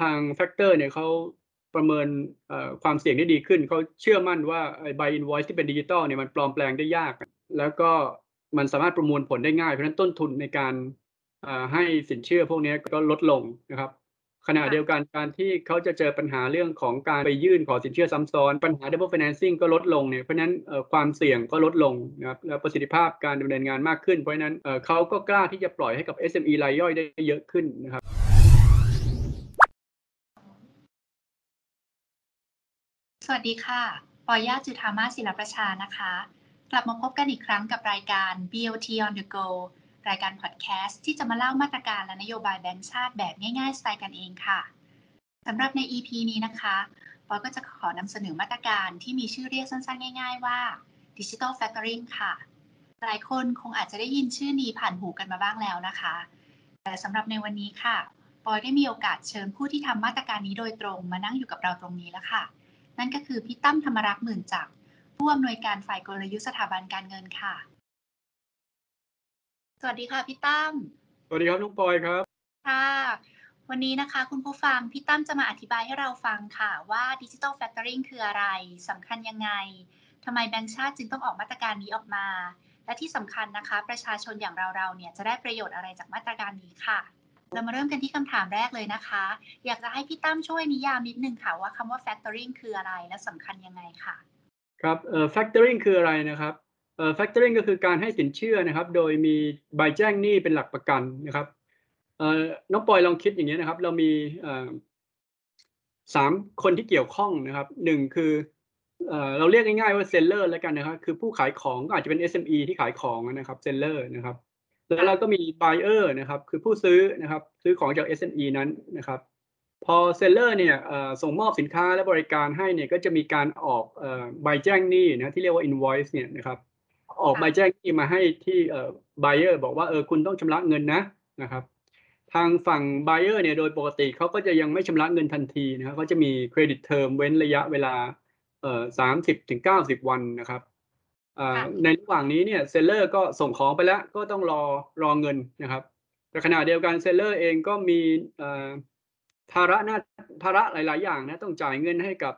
ทาง factor เนี่ยเขาประเมินความเสี่ยงได้ดีขึ้น เขาเชื่อมั่นว่าไอ้ใบ invoice ที่เป็นดิจิตอลเนี่ยมันปลอมแปลงได้ยาก แล้วก็มันสามารถประมวลผลได้ง่าย เพราะฉะนั้นต้นทุนในการให้สินเชื่อพวกนี้ก็ลดลงนะครับ ขณะเดียวกันการที่เขาจะเจอปัญหาเรื่องของการไปยื่นขอสินเชื่อซ้ำซ้อน ปัญหา double financing ก็ลดลงเนี่ยเพราะนั้นความเสี่ยงก็ลดลงนะครับและประสิทธิภาพการดำเนินงานมากขึ้น เพราะนั้นเขาก็กล้าที่จะปล่อยให้กับ SME รายย่อยได้เยอะขึ้นนะครับ สวัสดีค่ะ ปอยาจุธามาศิลประชานะคะ กลับมาพบกันอีกครั้งกับรายการ BOT on the go รายการพอดแคสต์ที่จะมาเล่ามาตรการและนโยบายแบงก์ชาติแบบง่ายๆ สไตล์กันเองค่ะ สำหรับใน EP นี้นะคะ ปอยก็จะขอนำเสนอมาตรการที่มีชื่อเรียกสั้นๆ ง่ายๆว่า Digital Factoring ค่ะ หลายคนคงอาจจะได้ยินชื่อนี้ผ่านหูกันมาบ้างแล้วนะคะ แต่สำหรับในวันนี้ค่ะ ปอยได้มีโอกาสเชิญผู้ที่ทำมาตรการนี้โดยตรงมานั่งอยู่กับเราตรงนี้แล้วค่ะ นั่นก็คือพี่ตั้มธรรมรักษ์หมื่นจักรผู้อำนวยการฝ่ายกลยุทธ์สถาบันการเงินค่ะ สวัสดีค่ะพี่ตั้ม สวัสดีครับน้องปอยครับ ค่ะ วันนี้นะคะคุณผู้ฟังพี่ตั้มจะมาอธิบายให้เราฟังค่ะว่าดิจิทัลแฟคเตอริงคืออะไรสำคัญยังไงทำไมแบงก์ชาติจึงต้องออกมาตรการนี้ออกมา และที่สำคัญนะคะ ประชาชนอย่างเราๆเนี่ยจะได้ประโยชน์อะไรจากมาตรการนี้ค่ะ เรามาเริ่มกันที่คำถามแรกเลยนะคะ อยากจะให้พี่ตั้มช่วยนิยามนิดนึงค่ะว่าคำว่า factoring คืออะไรและสำคัญยังไงค่ะ ครับเอ่อ factoring คืออะไรนะครับเอ่อ factoring ก็คือการให้สินเชื่อนะครับ โดยมีใบแจ้งหนี้เป็นหลักประกันนะครับเอ่อน้องปอยลองคิดอย่างนี้นะครับ เรามีเอ่อสามคนที่เกี่ยวข้องนะครับหนึ่งคือเอเราเรียกง่ายๆว่า seller แล้วกันนะครับ คือผู้ขายของก็อาจจะเป็น SME ที่ขายของนะครับ seller นะครับ แล้วเราก็มี buyer นะครับ คือผู้ซื้อนะครับ ซื้อของจาก SME นั้นนะครับ พอ seller เนี่ยส่งมอบสินค้าและบริการให้เนี่ยก็จะมีการออกใบแจ้งหนี้นะที่เรียกว่า invoice เนี่ยนะครับ ออกใบแจ้งหนี้มาให้ที่ buyer บอกว่าเออคุณต้องชำระเงินนะนะครับ ทางฝั่ง buyer เนี่ยโดยปกติเขาก็จะยังไม่ชำระเงินทันทีนะครับเขาจะมี credit term เว้นระยะเวลาเอ่อสามสิบถึงเก้าสิบวันนะครับ ในระหว่างนี้เนี่ย seller ก็ส่งของไปแล้วก็ต้องรอรอเงินนะครับ แต่ขณะเดียวกัน seller เองก็มีภาระหน้าภาระหลาย ๆ อย่างนะต้องจ่ายเงินให้กับ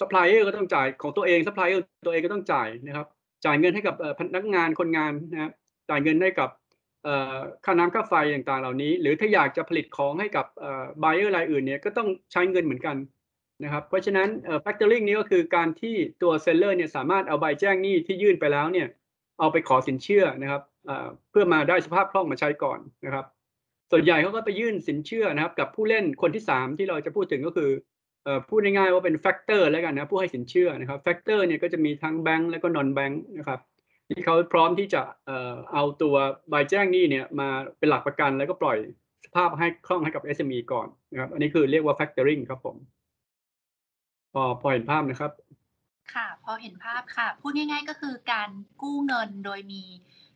ซัพพลายเออร์ก็ต้องจ่ายของตัวเองซัพพลายเออร์ตัวเองก็ต้องจ่ายนะครับ จ่ายเงินให้กับพนักงานคนงานนะครับจ่ายเงินให้กับค่าน้ำค่าไฟต่าง ๆ เหล่านี้ หรือถ้าอยากจะผลิตของให้กับ buyer รายอื่นเนี่ยก็ต้องใช้เงินเหมือนกัน นะครับเพราะฉะนั้น factoring นี้ก็คือการที่ตัว seller เนี่ยสามารถเอาใบแจ้งหนี้ที่ยื่นไปแล้วเนี่ยเอาไปขอสินเชื่อนะครับเพื่อมาได้สภาพคล่องมาใช้ก่อนนะครับ ส่วนใหญ่เขาก็ไปยื่นสินเชื่อนะครับ กับผู้เล่นคนที่ 3 ที่เราจะพูดถึงก็คือพูดง่ายๆว่าเป็น factor แล้วกันนะผู้ให้สินเชื่อนะครับ factor เนี่ยก็จะมีทั้งแบงก์และก็ non-bank นะครับที่เขาพร้อมที่จะเอาตัวใบแจ้งหนี้เนี่ยมาเป็นหลักประกันแล้วก็ปล่อยสภาพให้คล่องให้กับ SME ก่อนนะครับอันนี้คือเรียกว่า factoring ครับผม พอพอเห็นภาพนะครับ ค่ะ พอเห็นภาพค่ะ พูดง่าย ๆ ก็คือการกู้เงินโดยมี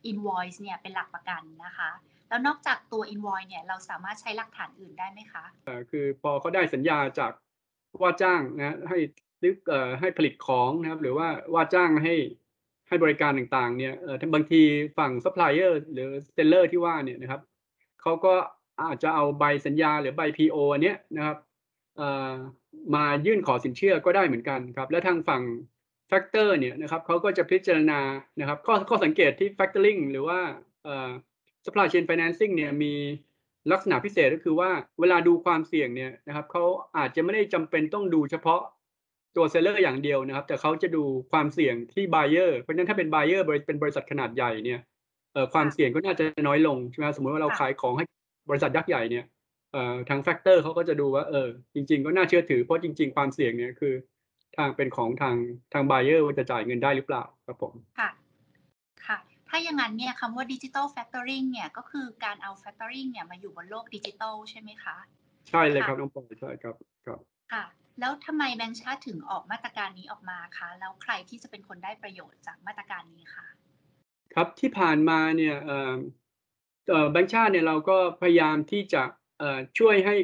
invoice เนี่ยเป็นหลักประกันนะคะ แล้วนอกจากตัว invoice เนี่ยเราสามารถใช้หลักฐานอื่นได้ไหมคะเอ่อคือพอเขาได้สัญญาจากว่าจ้างนะให้ซื้อเอ่อให้ผลิตของนะครับ หรือว่าว่าจ้างให้ให้บริการต่างๆ เนี่ยเอ่อบางทีฝั่งซัพพลายเออร์หรือ seller ที่ว่าเนี่ยนะครับเขาก็อาจจะเอาใบสัญญาหรือใบ PO อันเนี้ยนะครับ มายื่นขอสินเชื่อก็ได้เหมือนกันครับ และทางฝั่ง factor เนี่ยนะครับเขาก็จะพิจารณานะครับข้อข้อสังเกตที่ factoring หรือว่า supply chain financing เนี่ยมีลักษณะพิเศษก็คือว่าเวลาดูความเสี่ยงเนี่ยนะครับเขาอาจจะไม่ได้จำเป็นต้องดูเฉพาะตัว seller อย่างเดียวนะครับ แต่เขาจะดูความเสี่ยงที่ buyer เพราะฉะนั้นถ้าเป็น buyer เป็นบริษัทขนาดใหญ่เนี่ยความเสี่ยงก็น่าจะน้อยลงใช่ไหมสมมติว่าเราขายของให้บริษัทยักษ์ใหญ่เนี่ย ทาง factor เขาก็จะดูว่าเออจริง ๆ ก็น่าเชื่อถือเพราะจริง ๆ ความเสี่ยงเนี่ยคือ ทางเป็นของทางทาง buyer ว่าจะจ่ายเงินได้หรือเปล่าครับผมค่ะค่ะถ้าอย่างนั้นเนี่ยคำว่า digital factoring เนี่ยก็คือการเอา factoring เนี่ยมาอยู่บนโลกดิจิทัลใช่ไหมคะใช่เลยครับน้องปอยใช่ครับครับค่ะ แล้วทำไมแบงค์ชาติถึงออกมาตรการนี้ออกมาคะแล้วใครที่จะเป็นคนได้ประโยชน์จากมาตรการนี้คะครับที่ผ่านมาเนี่ยแบงค์ชาติเนี่ยเราก็พยายามที่จะ ช่วยให้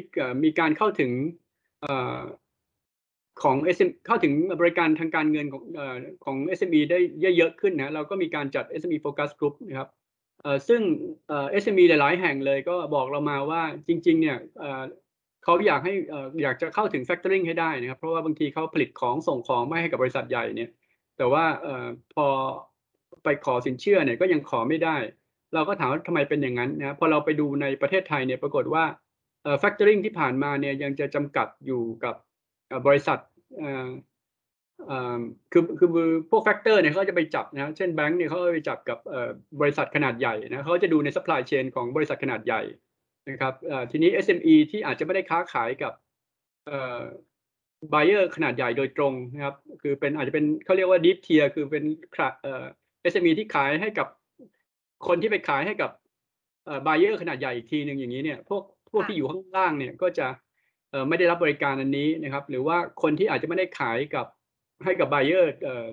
มีการเข้าถึงของ SM เข้าถึงบริการทางการเงินของของ SME ได้เยอะๆขึ้นนะเราก็มีการจัด SME Focus Group นะครับซึ่งเอ่อ SME หลายๆ แห่งเลยก็บอกเรามาว่าจริง ๆ เนี่ยเขาอยากให้อยากจะเข้าถึง factoring ให้ได้นะครับ เพราะว่าบางทีเขาผลิตของส่งของไม่ให้กับบริษัทใหญ่เนี่ย แต่ว่าอพอไปขอสินเชื่อเนี่ยก็ยังขอไม่ได้ เราก็ถามว่าทำไมเป็นอย่างนั้นนะพอเราไปดูในประเทศไทยเนี่ยปรากฏว่า เอ่อ factoring ที่ผ่านมาเนี่ยยังจะจำกัดอยู่กับบริษัทคือคือพวกแฟกเตอร์เนี่ยเขาจะไปจับนะเช่นแบงก์เนี่ยเขาไปจับกับบริษัทขนาดใหญ่นะเขาจะดูใน supply chain ของบริษัทขนาดใหญ่นะครับทีนี้ SME ที่อาจจะไม่ได้ค้าขายกับเออ buyer ขนาดใหญ่โดยตรงนะครับคือเป็นอาจจะเป็นเขาเรียกว่า deep tier คือเป็นเอ่อ SME ที่ขายให้กับคนที่ไปขายให้กับเออ buyer ขนาดใหญ่อีกทีหนึ่งอย่างนี้เนี่ยพวก วกที่อยู่ข้างล่างเนี่ยก็จะเอ่อไม่ได้รับบริการอันนี้นะครับ หรือว่าคนที่อาจจะไม่ได้ขายกับให้กับ buyer เอ่อ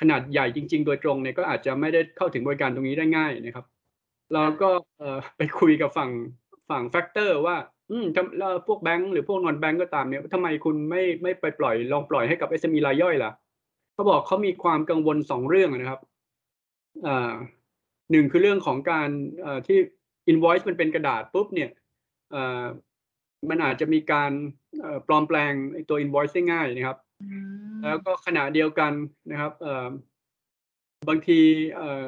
ขนาดใหญ่จริง ๆ โดยตรงเนี่ยก็อาจจะไม่ได้เข้าถึงบริการตรงนี้ได้ง่ายนะครับเราก็เอ่อไปคุยกับฝั่งฝั่ง factor ว่า อืมทำแล้วพวกแบงก์หรือพวก non-bank ก็ตามเนี่ยทำไมคุณไม่ไม่ไปปล่อยลองปล่อยให้กับ SME รายย่อยล่ะเขาบอกเขามีความกังวลสองเรื่องนะครับอ่าหนึ่งคือเรื่องของการเอ่อที่ invoice มันเป็นกระดาษปุ๊บเนี่ยเอ่อ มันอาจจะมีการเอ่อปลอมแปลงไอ้ตัว invoice ได้ง่ายนะครับอืมแล้วก็ขณะเดียวกันนะครับเอ่อบางทีเอ่อ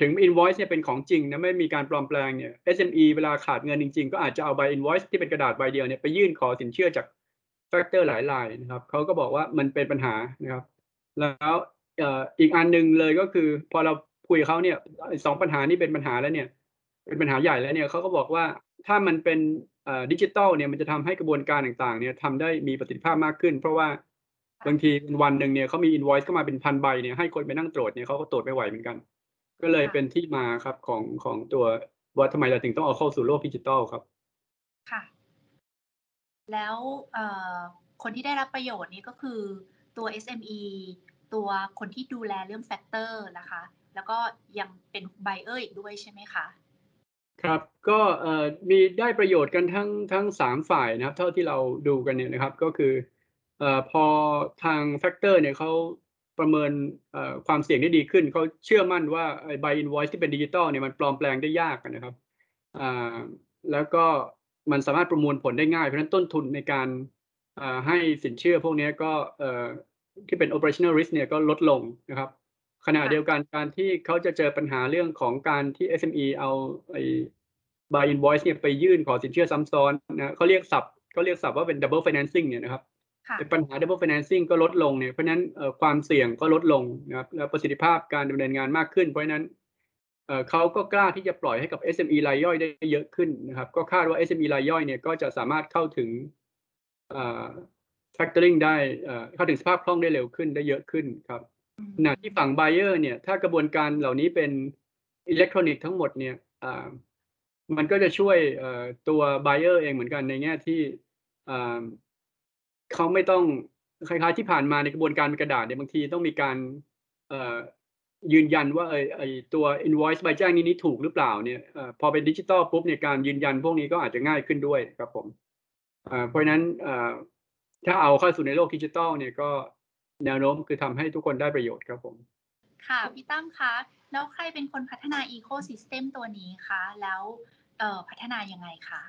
ถึง invoice เนี่ยเป็นของจริงนะไม่มีการปลอมแปลงเนี่ย SME เวลาขาดเงินจริง ๆ ก็อาจจะเอาใบ invoice ที่เป็นกระดาษใบเดียวเนี่ยไปยื่นขอสินเชื่อจาก factor หลายรายนะครับเขาก็บอกว่ามันเป็นปัญหานะครับ แล้วเอ่ออีกอันหนึ่งเลยก็คือ พอเราคุยกับเขาเนี่ยไอ้สองปัญหานี้เป็นปัญหาแล้วเนี่ย เป็นปัญหาใหญ่แล้วเนี่ยเขาก็บอกว่า ถ้ามันเป็นดิจิตอลเนี่ยมันจะทำให้กระบวนการต่างๆเนี่ยทำได้มีประสิทธิภาพมากขึ้น เพราะว่าบางทีวันหนึ่งเนี่ยเขามี invoice เข้ามาเป็นพันใบเนี่ยให้คนไปนั่งตรวจเนี่ยเขาก็ตรวจไม่ไหวเหมือนกัน ก็เลยเป็นที่มาครับของของตัวว่าทำไมเราถึงต้องเอาเข้าสู่โลกดิจิตอลครับ ค่ะ แล้วคนที่ได้รับประโยชน์นี้ก็คือตัว SME ตัวคนที่ดูแลเรื่อง factor นะคะ แล้วก็ยังเป็น buyer อีกด้วยใช่ไหมคะ ครับก็มีได้ประโยชน์กันทั้งทั้งสามฝ่ายนะครับ เท่าที่เราดูกันเนี่ยนะครับก็คือเอ่อพอทาง factor เนี่ยเขาประเมินความเสี่ยงได้ดีขึ้น เขาเชื่อมั่นว่าใบอินโว c e ที่เป็นดิจิตอลเนี่ยมันปลอมแปลงได้ยากนะครับแล้วก็มันสามารถประมวลผลได้ง่าย เพราะฉะนั้นต้นทุนในการให้สินเชื่อพวกนี้ก็ที่เป็น operational risk เนี่ยก็ลดลงนะครับ ขณะเดียวกันการที่เขาจะเจอปัญหาเรื่องของการที่ SME เอาไอ้ by invoice เนี่ยไปยื่นขอสินเชื่อซ้ำซ้อนนะเขาเรียกศัพท์เขาเรียกศัพท์ว่าเป็น double financing เนี่ยนะครับค่ะไอ้ปัญหา double financing ก็ลดลงเนี่ยเพราะฉะนั้นเอ่อความเสี่ยงก็ลดลงนะครับแล้วประสิทธิภาพการดำเนินงานมากขึ้น เพราะฉะนั้นเอ่อเขาก็กล้าที่จะปล่อยให้กับ SME รายย่อยได้เยอะขึ้นนะครับ ก็คาดว่า SME รายย่อยเนี่ยก็จะสามารถเข้าถึงเอ่อ factoring ได้เอ่อเข้าถึงสภาพคล่องได้เร็วขึ้นได้เยอะขึ้นครับ ขณะที่ฝั่ง buyer เนี่ย ถ้ากระบวนการเหล่านี้เป็นอิเล็กทรอนิกส์ทั้งหมดเนี่ยมันก็จะช่วยตัว buyer เองเหมือนกันในแง่ที่เขาไม่ต้องคล้ายๆที่ผ่านมาในกระบวนการเป็นกระดาษเนี่ยบางทีต้องมีการยืนยันว่าไอไอตัว invoice ใบแจ้งนี้นี้ถูกหรือเปล่าเนี่ยอพอเป็นดิจิตอลปุ๊บเนี่ยการยืนยันพวกนี้ก็อาจจะง่ายขึ้นด้วยครับผมเพราะฉะนั้นถ้าเอาเข้าสู่ในโลกดิจิตอลเนี่ยก็ แนวโน้มคือทำให้ทุกคนได้ประโยชน์ครับผม ค่ะพี่ตั้มคะแล้วใครเป็นคนพัฒนา Ecosystem ตัวนี้คะแล้วเอ่อพัฒนายังไงคะ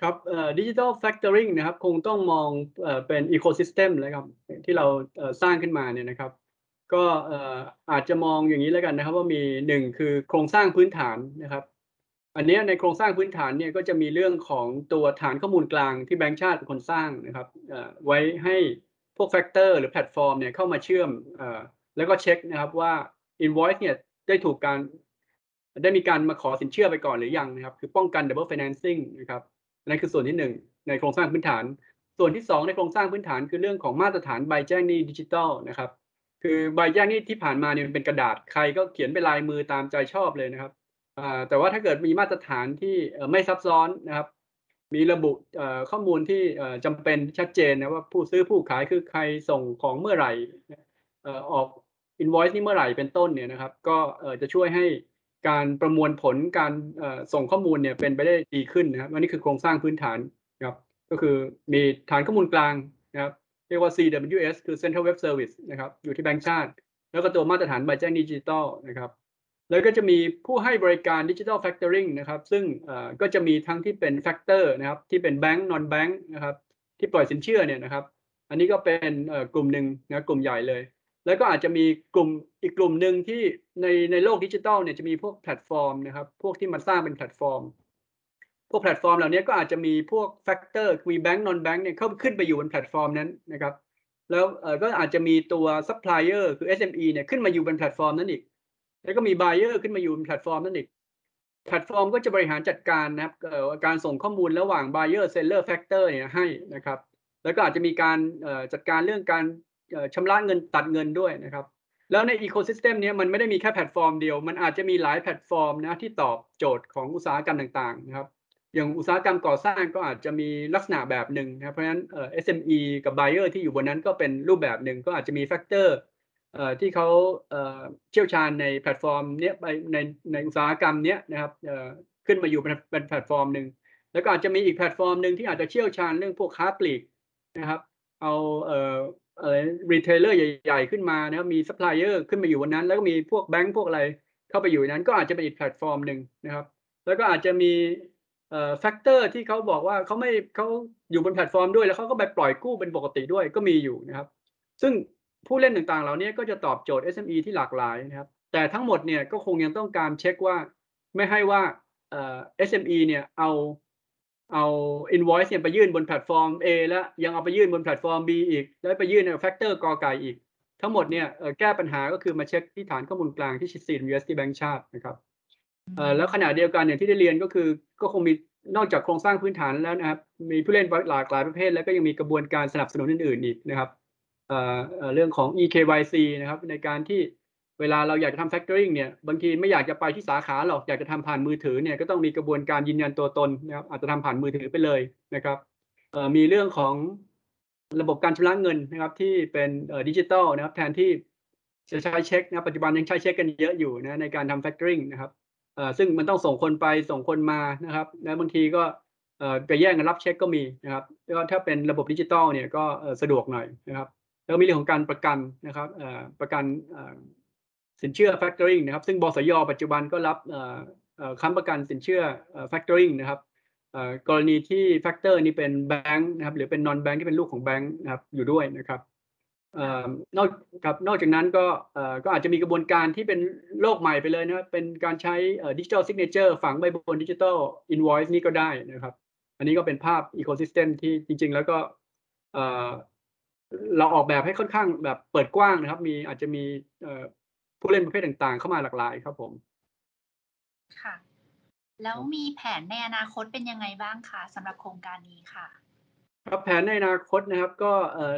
ครับ digital factoring นะครับคงต้องมองเอ่อเป็น ecosystem เลยครับที่เราเอ่อสร้างขึ้นมาเนี่ยนะครับก็เอ่ออาจจะมองอย่างนี้แล้วกันนะครับ ว่ามีหนึ่งคือโครงสร้างพื้นฐานนะครับ อันเนี้ยในโครงสร้างพื้นฐานเนี่ยก็จะมีเรื่องของตัวฐานข้อมูลกลางที่แบงก์ชาติเป็นคนสร้างนะครับเอ่อไว้ให้พ วก factor หรือแพลตฟอร์มเนี่ยเข้ามาเชื่อมต่อแล้วก็เช็คนะครับว่า invoice เนี่ยได้ถูกการได้มีการมาขอสินเชื่อไปก่อนหรือยังนะครับ คือป้องกัน double financing นะครับนั่นคือส่วนที่หนึ่งในโครงสร้างพื้นฐาน ส่วนที่สองในโครงสร้างพื้นฐานคือเรื่องของมาตรฐานใบแจ้งหนี้ดิจิทัลนะครับ คือใบแจ้งหนี้ที่ผ่านมาเนี่ยมันเป็นกระดาษใครก็เขียนเป็นลายมือตามใจชอบเลยนะครับแต่ว่าถ้าเกิดมีมาตรฐานที่ไม่ซับซ้อนนะครับ มีระบุข้อมูลที่จำเป็นชัดเจนนะว่าผู้ซื้อผู้ขายคือใครส่งของเมื่อไหร่ออออก invoice นี่เมื่อไหร่เป็นต้นเนี่ยนะครับ ก็จะช่วยให้การประมวลผลการส่งข้อมูลเนี่ยเป็นไปได้ดีขึ้นนะครับอันนี้คือโครงสร้างพื้นฐานนะครับ ก็คือมีฐานข้อมูลกลางนะครับเรียกว่า CWS คือ Central Web Service นะครับ อยู่ที่แบงก์ชาติ แล้วก็ตัวมาตรฐานใบแจ้งหนี้ดิจิทัลนะครับ แล้วก็จะมีผู้ให้บริการดิจิทัลแฟ c เตอริงนะครับ ซึ่งก็จะมีทั้งที่เป็น factor นะครับ ที่เป็นแบงก์ non-bank นะครับ ที่ปล่อยสินเชื่อเนี่ยนะครับ อันนี้ก็เป็นกลุ่มหนึ่งนะกลุ่มใหญ่เลย แล้วก็อาจจะมีกลุ่มอีกกลุ่มหนึ่งที่ในในโลกดิจิทัลเนี่ยจะมีพวกแพลตฟอร์มนะครับ พวกที่มาสร้างเป็นแพลตฟอร์ม พวกแพลตฟอร์มเหล่านี้ก็อาจจะมีพวก factor มีแบงก์ non-bank เนี่ยเข้าขึ้นไปอยู่บนแพลตฟอร์มนั้นนะครับ แล้วก็อาจจะมีตัวซัพพลายเออร์คือ SME เนี่ยขึ้นมาอยู่บนแพลตฟอร์มนั้นอีก แล้วก็มี buyer ขึ้นมาอยู่บนแพลตฟอร์มนั่นอีกแพลตฟอร์มก็จะบริหารจัดการนะครับการส่งข้อมูลระหว่าง buyer seller factor เตอร์เนี่ยให้นะครับ แล้วก็อาจจะมีการจัดการเรื่องการชำระเงินตัดเงินด้วยนะครับ แล้วใน ecosystem นี้มันไม่ได้มีแค่แพลตฟอร์มเดียว มันอาจจะมีหลายแพลตฟอร์มนะที่ตอบโจทย์ของอุตสาหกรรมต่างๆนะครับอย่างอุตสาหกรรมก่อสร้างก็อาจจะมีลักษณะแบบหนึ่งนะครับเพราะฉะนั้น SME กับ buyer ที่อยู่บนนั้นก็เป็นรูปแบบหนึ่งก็อาจจะมี factor ที่เขาเชี่ยวชาญในแพลตฟอร์มเนี้ยไปในในอุตสาหกรรมเนี้ยนะครับขึ้นมาอยู่เป็นแพลตฟอร์มหนึ่งแล้วก็อาจจะมีอีกแพลตฟอร์มหนึ่งที่อาจจะเชี่ยวชาญเรื่องพวกค้าปลีกนะครับ เอาเอ่ออะไร retailer ใหญ่ ๆ ขึ้นมานะครับมีซัพพลายเออร์ขึ้นมาอยู่บนนั้น แล้วก็มีพวกแบงก์พวกอะไรเข้าไปอยู่นั้น ก็อาจจะเป็นอีกแพลตฟอร์มหนึ่งนะครับ แล้วก็อาจจะมีเอ่อ factor ที่เขาบอกว่าเขาไม่เขาอยู่บนแพลตฟอร์มด้วยแล้วเขาก็ไปปล่อยกู้เป็นปกติด้วยก็มีอยู่นะครับ ซึ่ง ผู้เล่นต่างๆ เหล่านี้ก็จะตอบโจทย์ SME ที่หลากหลายนะครับ แต่ทั้งหมดเนี่ยก็คงยังต้องการเช็คว่าไม่ให้ว่าเอ่อ SME เนี่ยเอาเอา invoice เนี่ยไปยื่นบนแพลตฟอร์ม A แล้วยังเอาไปยื่นบนแพลตฟอร์ม B อีก แล้วไปยื่นใน factor กอไก่อีก ทั้งหมดเนี่ยแก้ปัญหาก็คือมาเช็คที่ฐานข้อมูลกลางที่ชิดซีน USD Bank ชาตินะครับแล้วขณะเดียวกันอย่างที่ได้เรียนก็คือก็คงมีนอกจากโครงสร้างพื้นฐานแล้วนะครับมีผู้เล่นหลากหลายประเภทแล้วก็ยังมีกระบวนการสนับสนุนอื่นๆอีกนะครับ เรื่องของ EKYC นะครับ ในการที่เวลาเราอยากจะทำ factoring เนี่ยบางทีไม่อยากจะไปที่สาขาหรอกอยากจะทำผ่านมือถือเนี่ยก็ต้องมีกระบวนการยืนยันตัวตนนะครับอาจจะทำผ่านมือถือไปเลยนะครับมีเรื่องของระบบการชำระเงินนะครับที่เป็นดิจิตอลนะครับแทนที่จะใช้เช็คนะปัจจุบันยังใช้เช็คกันเยอะอยู่นะในการทำ factoring นะครับซึ่งมันต้องส่งคนไปส่งคนมานะครับแล้วบางทีก็ไปแย่งกันรับเช็คก็มีนะครับแล้วถ้าเป็นระบบดิจิตอลเนี่ยก็สะดวกหน่อยนะครับ แล้วมีเรื่องของการประกันนะครับประกันสินเชื่อ factoring นะครับ ซึ่งบสยปัจจุบันก็รับค้ำประกันสินเชื่อ factoring นะครับกรณีที่ factor นี่เป็นแบงค์นะครับหรือเป็น non bank ที่เป็นลูกของแบงค์นะครับอยู่ด้วยนะครับนอกครับนอกจากนั้นก็ก็อาจจะมีกระบวนการที่เป็นโลกใหม่ไปเลยนะครับเป็นการใช้ digital signature ฝังไว้บน digital invoice นี่ก็ได้นะครับ อันนี้ก็เป็นภาพ ecosystem ที่จริง ๆ แล้วก็ เราออกแบบให้ค่อนข้างแบบเปิดกว้างนะครับ มีอาจจะมีผู้เล่นประเภทต่างๆ เข้ามาหลากหลายครับผมค่ะ แล้วมีแผนในอนาคตเป็นยังไงบ้างคะสำหรับโครงการนี้ค่ะ ครับแผนในอนาคตนะครับก็เอ่อ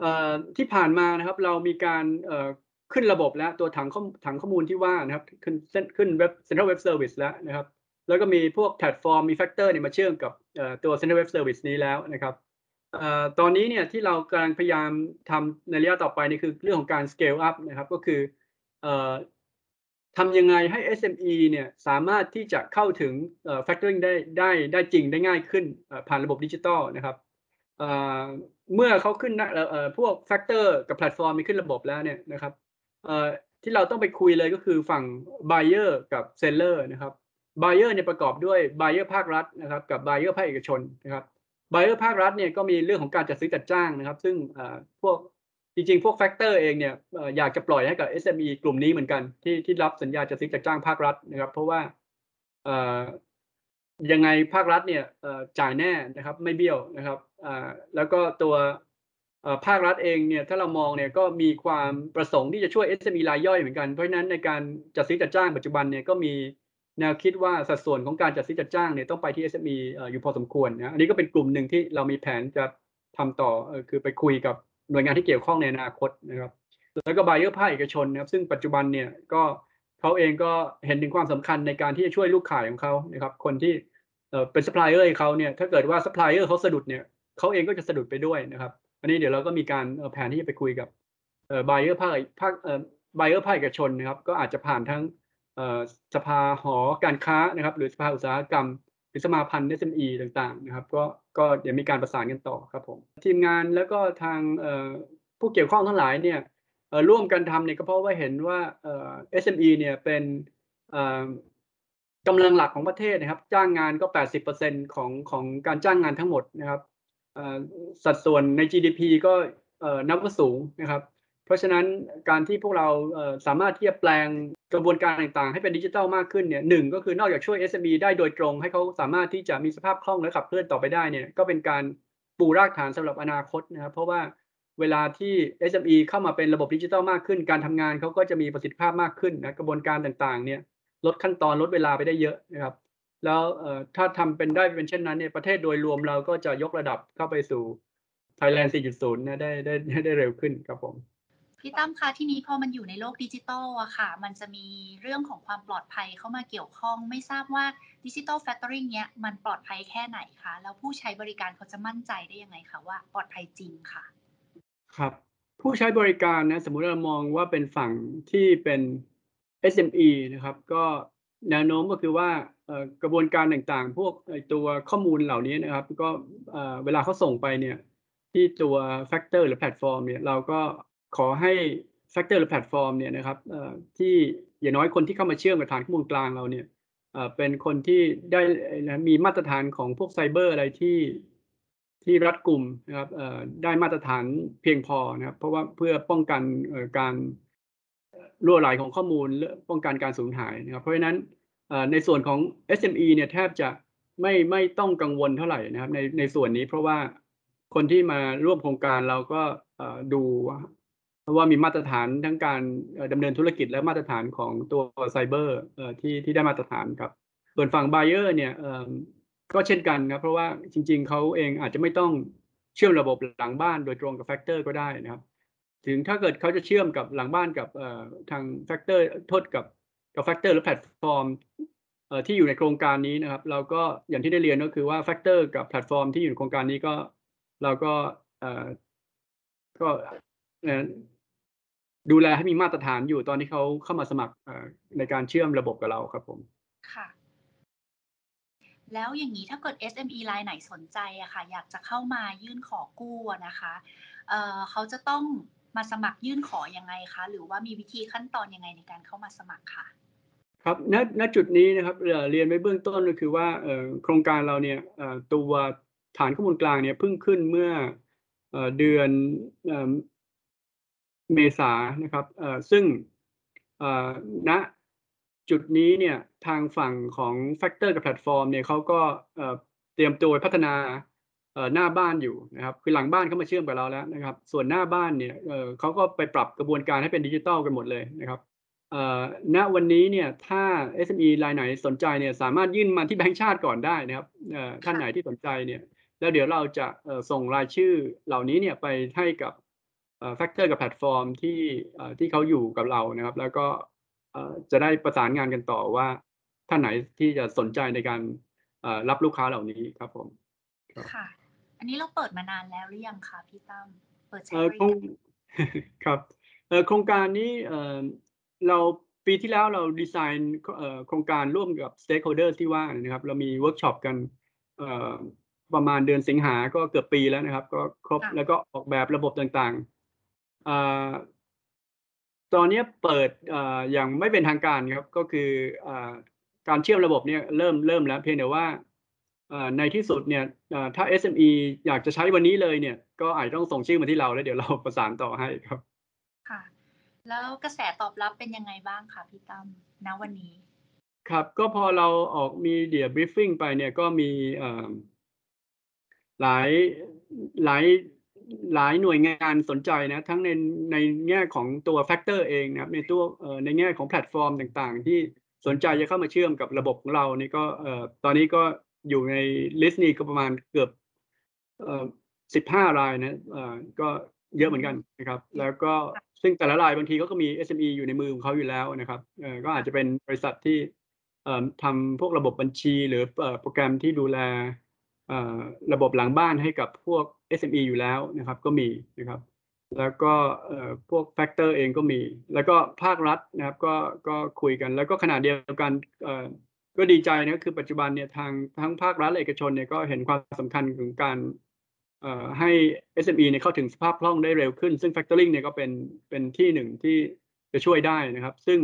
เอ่อที่ผ่านมานะครับ เรามีการเอ่อขึ้นระบบแล้วตัวถังข้อถังข้อมูลที่ว่านะครับ ขึ้นขึ้นเว็บ Central Web Service แล้วนะครับ แล้วก็มีพวกแพลตฟอร์มมี factor เนี่ยมาเชื่อมกับตัว Central Web Service นี้แล้วนะครับ ตอนนี้เนี่ยที่เรากำลังพยายามทำในระยะต่อไปนี่คือเรื่องของการ scale up นะครับ ก็คือทำยังไงให้ SME เนี่ยสามารถที่จะเข้าถึง factoring ได้ได้ได้จริงได้ง่ายขึ้นผ่านระบบดิจิตอลนะครับเมื่อเขาขึ้นพวก factor กับแพลตฟอร์มนี่ขึ้นระบบแล้วเนี่ยนะครับที่เราต้องไปคุยเลยก็คือฝั่ง buyer กับ seller นะครับ buyer เนี่ยประกอบด้วย buyer ภาครัฐนะครับ กับ buyer ภาคเอกชนนะครับ buyer ภาครัฐเนี่ยก็มีเรื่องของการจัดซื้อจัดจ้างนะครับ ซึ่งพวกจริงๆ พวกแฟกเตอร์เองเนี่ยอยากจะปล่อยให้กับ SME กลุ่มนี้เหมือนกัน ที่ที่รับสัญญาจัดซื้อจัดจ้างภาครัฐนะครับ เพราะว่ายังไงภาครัฐเนี่ยจ่ายแน่นะครับ ไม่เบี้ยวนะครับแล้วก็ตัวภาครัฐเองเนี่ยถ้าเรามองเนี่ยก็มีความประสงค์ที่จะช่วย SME รายย่อยเหมือนกันเพราะฉะนั้นในการจัดซื้อจัดจ้างปัจจุบันเนี่ยก็มี แนวคิดว่าสัดส่วนของการจัดซื้อจัดจ้างเนี่ยต้องไปที่ SME อยู่พอสมควรนะอันนี้ก็เป็นกลุ่มหนึ่งที่เรามีแผนจะทำต่อคือไปคุยกับหน่วยงานที่เกี่ยวข้องในอนาคตนะครับ แล้วก็ buyer ภาคเอกชนนะครับซึ่งปัจจุบันเนี่ยก็เขาเองก็เห็นถึงความสำคัญในการที่จะช่วยผู้ขายของเขานะครับคนที่เป็นซัพพลายเออร์เขาเนี่ยถ้าเกิดว่าซัพพลายเออร์เขาสะดุดเนี่ยเขาเองก็จะสะดุดไปด้วยนะครับ อันนี้เดี๋ยวเราก็มีการแผนที่จะไปคุยกับ buyer ภาคภาค buyer ภาคเอกชนนะครับก็อาจจะผ่านทั้ง สภาหอการค้านะครับ หรือสภาอุตสาหกรรมหรือสมาพันธ์ SME ต่างๆนะครับ ก็ก็เดี๋ยวมีการประสานกันต่อครับผมทีมงานแล้วก็ทางผู้เกี่ยวข้องทั้งหลายเนี่ยร่วมกันทำเนี่ยก็เพราะว่าเห็นว่า SME เนี่ยเป็นกำลังหลักของประเทศนะครับ จ้างงานก็ 80%ของของการจ้างงานทั้งหมดนะครับสัดส่วนใน GDP ก็นับว่าสูงนะครับ ราะฉะนั้นการที่พวกเราสามารถที่จะแปลงกระบวนการต่างๆ ให้เป็นดิจิทัลมากขึ้นเนี่ยหนึ่งก็คือนอกจากช่วย SME ได้โดยตรง ให้เขาสามารถที่จะมีสภาพคล่องและขับเคลื่อนต่อไปได้เนี่ยก็เป็นการปูรากฐานสำหรับอนาคตนะครับเพราะว่าเวลาที่ SME เข้ามาเป็นระบบดิจิทัลมากขึ้น การทำงานเขาก็จะมีประสิทธิภาพมากขึ้นนะกระบวนการต่างๆเนี่ยลดขั้นตอนลดเวลาไปได้เยอะนะครับแล้วถ้าทำเป็นได้เป็นเช่นนั้นเนี่ยประเทศโดยรวมเราก็จะยกระดับเข้าไปสู่ Thailand 4.0นะได้ได้ได้เร็วขึ้นครับผม พี่ตั้มคะที่นี้พอมันอยู่ในโลกดิจิทัลอะค่ะ มันจะมีเรื่องของความปลอดภัยเข้ามาเกี่ยวข้อง ไม่ทราบว่าดิจิทัลแฟคทอริงเนี้ยมันปลอดภัยแค่ไหนคะแล้วผู้ใช้บริการเขาจะมั่นใจได้ยังไงคะว่าปลอดภัยจริงค่ะ ครับ ผู้ใช้บริการนะสมมุติเรามองว่าเป็นฝั่งที่เป็น SME นะครับ ก็แนวโน้มก็คือว่ากระบวนการต่างๆ พวกตัวข้อมูลเหล่านี้นะครับ ก็เวลาเขาส่งไปเนี่ยที่ตัว Factor หรือแพลตฟอร์มเนี่ยเราก็ ขอให้ Factor หรือแพลตฟอร์มเนี่ยนะครับที่อย่างน้อยคนที่เข้ามาเชื่อมกับฐานข้อมูลกลางเราเนี่ยเป็นคนที่ได้มีมาตรฐานของพวกไซเบอร์อะไรที่ที่รัดกลุ่มนะครับได้มาตรฐานเพียงพอนะครับ เพราะว่าเพื่อป้องกันการรั่วไหลของข้อมูลและป้องกันการสูญหายนะครับ เพราะฉะนั้นในส่วนของ SME เนี่ยแทบจะไม่ไม่ต้องกังวลเท่าไหร่นะครับในในส่วนนี้เพราะว่าคนที่มาร่วมโครงการเราก็ดู เอ่อดูว่ามีมาตรฐานทั้งการเอ่อดำเนินธุรกิจและมาตรฐานของตัวไซเบอร์ที่ที่ได้มาตรฐานครับ ส่วนฝั่ง buyer เนี่ยก็เช่นกันครับเพราะว่าจริง ๆเขาเองอาจจะไม่ต้องเชื่อมระบบหลังบ้านโดยตรงกับ Factor ก็ได้นะครับ ถึงถ้าเกิดเขาจะเชื่อมกับหลังบ้านกับทาง Factor โทษกับกับ Factor หรือแพลตฟอร์มที่อยู่ในโครงการนี้นะครับ เราก็อย่างที่ได้เรียนก็คือว่า Factor กับแพลตฟอร์มที่อยู่ในโครงการนี้ก็เราก็ก็ ดูแลให้มีมาตรฐานอยู่ตอนที่เขาเข้ามาสมัครเอ่อในการเชื่อมระบบกับเราครับผมค่ะ แล้วอย่างนี้ถ้าเกิด SME รายไหนสนใจอะค่ะ อยากจะเข้ามายื่นขอกู้อะนะคะเอ่อเขาจะต้องมาสมัครยื่นขอยังไงคะ หรือว่ามีวิธีขั้นตอนยังไงในการเข้ามาสมัครค่ะ ครับณณจุดนี้นะครับเอ่อเรียนไว้เบื้องต้นก็คือว่าเอ่อโครงการเราเนี่ยเอ่อตัวฐานข้อมูลกลางเนี่ยเพิ่งขึ้นเมื่อเอ่อเดือน เอ่อเมษานะครับเอ่อซึ่งเอ่อณจุดนี้เนี่ยทางฝั่งของ Factor กับแพลตฟอร์มเนี่ยเขาก็เอ่อเตรียมตัวพัฒนาเอ่อหน้าบ้านอยู่นะครับคือหลังบ้านเขามาเชื่อมกับเราแล้วนะครับ ส่วนหน้าบ้านเนี่ยเอ่อเขาก็ไปปรับกระบวนการให้เป็นดิจิทัลกันหมดเลยนะครับเอ่อณวันนี้เนี่ยถ้า SME รายไหนสนใจเนี่ยสามารถยื่นมาที่แบงก์ชาติก่อนได้นะครับเอ่อท่านไหนที่สนใจเนี่ยแล้วเดี๋ยวเราจะเอ่อส่งรายชื่อเหล่านี้เนี่ยไปให้กับ เอ่อ Factor กับแพลตฟอร์มที่เอ่อที่เขาอยู่กับเรานะครับ แล้วก็เอ่อจะได้ประสานงานกันต่อว่าท่านไหนที่จะสนใจในการเอ่อรับลูกค้าเหล่านี้ครับผมครับค่ะ อันนี้เราเปิดมานานแล้วหรือยังคะพี่ตั้มเปิดใช้เอ่อบริโครงการครับเอ่อโครงการนี้เอ่อเราปีที่แล้วเราดีไซน์เอ่อโครงการร่วมกับ stakeholder ที่ว่านะครับ เรามีเวิร์กช็อปกันเอ่อประมาณเดือนสิงหาก็เกือบปีแล้วนะครับ ก็ครบค่ะแล้วก็ออกแบบระบบต่างๆเอ่อ ตอนนี้เปิดเอ่ออย่างไม่เป็นทางการครับก็คือเอ่อการเชื่อมระบบเนี่ยเริ่มเริ่มแล้วเพียงแต่ว่าเอ่อในที่สุดเนี่ยเอ่อถ้า SME อยากจะใช้วันนี้เลยเนี่ย ก็อาจจะต้องส่งชื่อมาที่เราแล้วเดี๋ยวเราประสานต่อให้ครับ ค่ะ แล้วกระแสตอบรับเป็นยังไงบ้างคะพี่ตั้มณวันนี้ ครับก็พอเราออกมีเดียบรีฟ i ิ g ไปเนี่ยก็มีเอ่อหลายหลาย หลายหน่วยงานสนใจนะ ทั้งในในแง่ของตัว factor เองนะครับในตัวในแง่ของแพลตฟอร์มต่างๆ ที่สนใจจะเข้ามาเชื่อมกับระบบของเรานี่ก็ตอนนี้ก็อยู่ใน list นี้ก็ประมาณเกือบสิบห้ารายนะก็เยอะเหมือนกันนะครับ แล้วก็ซึ่งแต่ละรายบางทีก็มี SME อยู่ในมือของเขาอยู่แล้วนะครับก็อาจจะเป็นบริษัทที่ทำพวกระบบบัญชี หรือโปรแกรมที่ดูแลระบบหลังบ้านให้กับพวก SME อยู่แล้วนะครับก็มีนะครับ แล้วก็พวกแฟกเตอร์เองก็มี แล้วก็ภาครัฐนะครับก็ก็คุยกัน แล้วก็ขณะเดียวกันก็ดีใจนะคือปัจจุบันเนี่ยทางทั้งภาครัฐและเอกชนเนี่ยก็เห็นความสำคัญของการเอ่อให้ SME เนี่ยเข้าถึงสภาพคล่องได้เร็วขึ้น ซึ่ง Factoring เนี่ยก็เป็นเป็นที่หนึ่งที่จะช่วยได้นะครับ ซึ่ง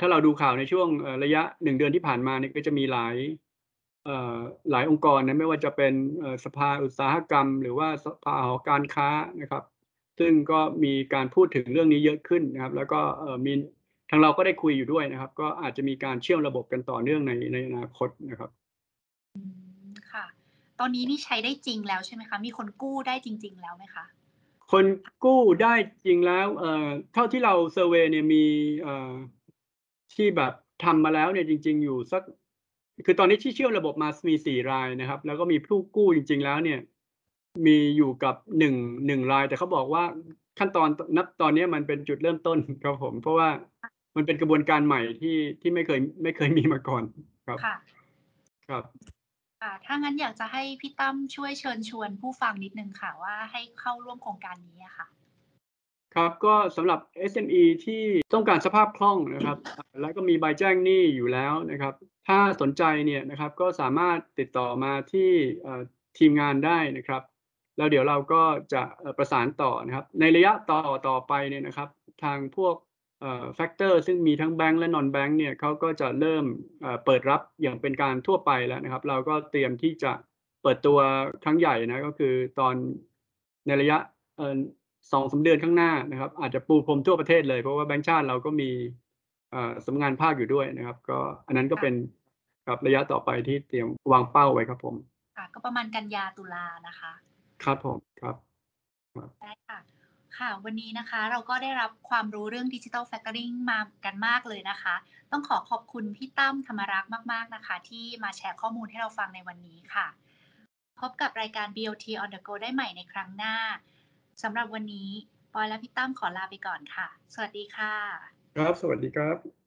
ถ้าเราดูข่าวในช่วงระยะหนึ่งเดือนที่ผ่านมาเนี่ยก็จะมีหลาย หลายองค์กรนะไม่ว่าจะเป็นเอ่อสภาอุตสาหกรรม หรือว่าสภาหอการค้านะครับ ซึ่งก็มีการพูดถึงเรื่องนี้เยอะขึ้นนะครับ แล้วก็เอ่อมีทางเราก็ได้คุยอยู่ด้วยนะครับ ก็อาจจะมีการเชื่อมระบบกันต่อเนื่องในในอนาคตนะครับอืมค่ะ ตอนนี้นี่ใช้ได้จริงแล้วใช่ไหมคะ มีคนกู้ได้จริง ๆ แล้วไหมคะคนกู้ได้จริงแล้วเอ่อเท่าที่เราเซอร์เวย์เนี่ยมีเอ่อที่แบบทำมาแล้วเนี่ยจริง ๆ อยู่สัก คือตอนนี้ที่เชื่อมระบบมามีสี่รายนะครับ แล้วก็มีผู้กู้จริง ๆ แล้วเนี่ย มีอยู่กับหนึ่งหนึ่งราย แต่เขาบอกว่าขั้นตอนนับตอนนี้มันเป็นจุดเริ่มต้นครับผม เพราะว่ามันเป็นกระบวนการใหม่ที่ที่ไม่เคยไม่เคยมีมาก่อนครับค่ะครับค่ะถ้างั้นอยากจะให้พี่ตั้มช่วยเชิญชวนผู้ฟังนิดนึงค่ะ ว่าให้เข้าร่วมโครงการนี้อะค่ะ ครับก็สำหรับ SME ที่ต้องการสภาพคล่องนะครับ แล้วก็มีใบแจ้งหนี้อยู่แล้วนะครับ ถ้าสนใจเนี่ยนะครับก็สามารถติดต่อมาที่ทีมงานได้นะครับ แล้วเดี๋ยวเราก็จะประสานต่อนะครับ ในระยะต่อต่อไปเนี่ยนะครับ ทางพวกแฟกเตอร์ซึ่งมีทั้งแบงก์และนอนแบงก์เนี่ยเขาก็จะเริ่มเปิดรับอย่างเป็นการทั่วไปแล้วนะครับ เราก็เตรียมที่จะเปิดตัวครั้งใหญ่นะก็คือตอนในระยะสองสามเดือนข้างหน้านะครับ อาจจะปูพรมทั่วประเทศเลยเพราะว่าแบงก์ชาติเราก็มี สำนักงานภาคอยู่ด้วยนะครับ ก็อันนั้นก็เป็นครับระยะต่อไปที่เตรียมวางเป้าไว้ครับผมค่ะก็ประมาณกันยาตุลานะคะ ครับผมครับได้ค่ะ ค่ะ วันนี้นะคะเราก็ได้รับความรู้เรื่องดิจิ t a ลแฟ c เตอริงมากันมากเลยนะคะ ต้องขอขอบคุณพี่ตั้มธรรมรักษ์มาก ๆนะคะ ที่มาแชร์ข้อมูลให้เราฟังในวันนี้ค่ะ พบกับรายการ BOT on the go ได้ใหม่ในครั้งหน้าสำหรับวันนี้ปอยและพี่ตั้มขอลาไปก่อนค่ะ สวัสดีค่ะ ครับ สวัสดีครับ